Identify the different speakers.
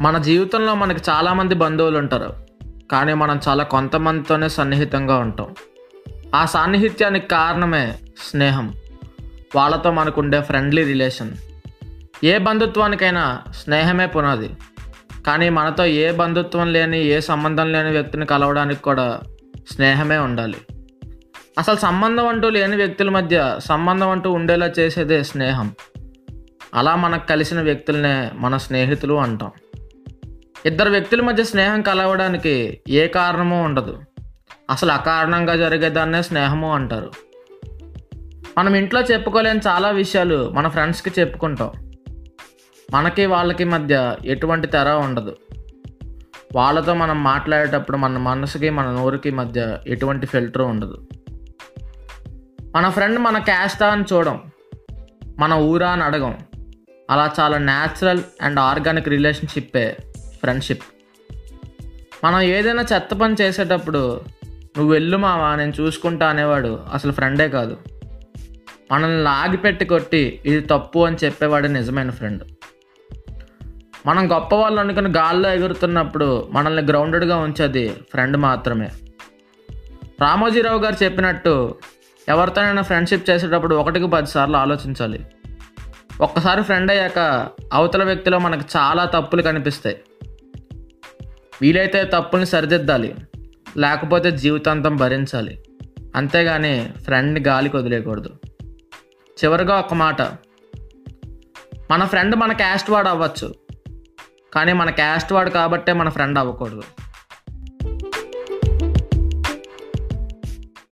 Speaker 1: మన జీవితంలో మనకి చాలామంది బంధువులు ఉంటారు. కానీ మనం చాలా కొంతమందితోనే సన్నిహితంగా ఉంటాం. ఆ సాన్నిహిత్యానికి కారణమే స్నేహం. వాళ్ళతో మనకు ఉండే ఫ్రెండ్లీ రిలేషన్. ఏ బంధుత్వానికైనా స్నేహమే పునాది. కానీ మనతో ఏ బంధుత్వం లేని ఏ సంబంధం లేని వ్యక్తిని కలవడానికి కూడా స్నేహమే ఉండాలి. అసలు సంబంధం అంటూ లేని వ్యక్తుల మధ్య సంబంధం అంటూ ఉండేలా చేసేదే స్నేహం. అలా మనకు కలిసిన వ్యక్తులనే మన స్నేహితులు అంటాం. ఇద్దరు వ్యక్తుల మధ్య స్నేహం కలవడానికి ఏ కారణమూ ఉండదు. అసలు అకారణంగా జరిగేదాన్నే స్నేహము అంటారు. మనం ఇంట్లో చెప్పుకోలేని చాలా విషయాలు మన ఫ్రెండ్స్కి చెప్పుకుంటాం. మనకి వాళ్ళకి మధ్య ఎటువంటి తెర ఉండదు. వాళ్ళతో మనం మాట్లాడేటప్పుడు మన మనసుకి మన నోరుకి మధ్య ఎటువంటి ఫిల్టర్ ఉండదు. మన ఫ్రెండ్ మన క్యాస్టా అని చూడం. మన ఊరా అని అడగం. అలా చాలా న్యాచురల్ అండ్ ఆర్గానిక్ రిలేషన్షిప్పే ఫ్రెండ్షిప్ మనం ఏదైనా చెత్త పని చేసేటప్పుడు నువ్వు వెళ్ళు మావా నేను చూసుకుంటా అనేవాడు అసలు ఫ్రెండే కాదు. మనల్ని లాగిపెట్టి కొట్టి ఇది తప్పు అని చెప్పేవాడే నిజమైన ఫ్రెండ్ మనం గొప్ప వాళ్ళు అనుకుని గాల్లో ఎగురుతున్నప్పుడు మనల్ని గ్రౌండెడ్గా ఉంచేది ఫ్రెండ్ మాత్రమే. రామోజీరావు గారు చెప్పినట్టు ఎవరితోనైనా ఫ్రెండ్షిప్ చేసేటప్పుడు ఒకటికి పదిసార్లు ఆలోచించాలి. ఒక్కసారి ఫ్రెండ్ అయ్యాక అవతల వ్యక్తిలో మనకు చాలా తప్పులు కనిపిస్తాయి. వీలైతే తప్పుల్ని సరిదిద్దాలి. లేకపోతే జీవితాంతం భరించాలి. అంతేగాని ఫ్రెండ్ని గాలికి వదిలేయకూడదు. చివరిగా ఒక మాట. మన ఫ్రెండ్ మన క్యాస్ట్ వాడు అవ్వచ్చు. కానీ మన క్యాస్ట్ వాడు కాబట్టే మన ఫ్రెండ్ అవ్వకూడదు.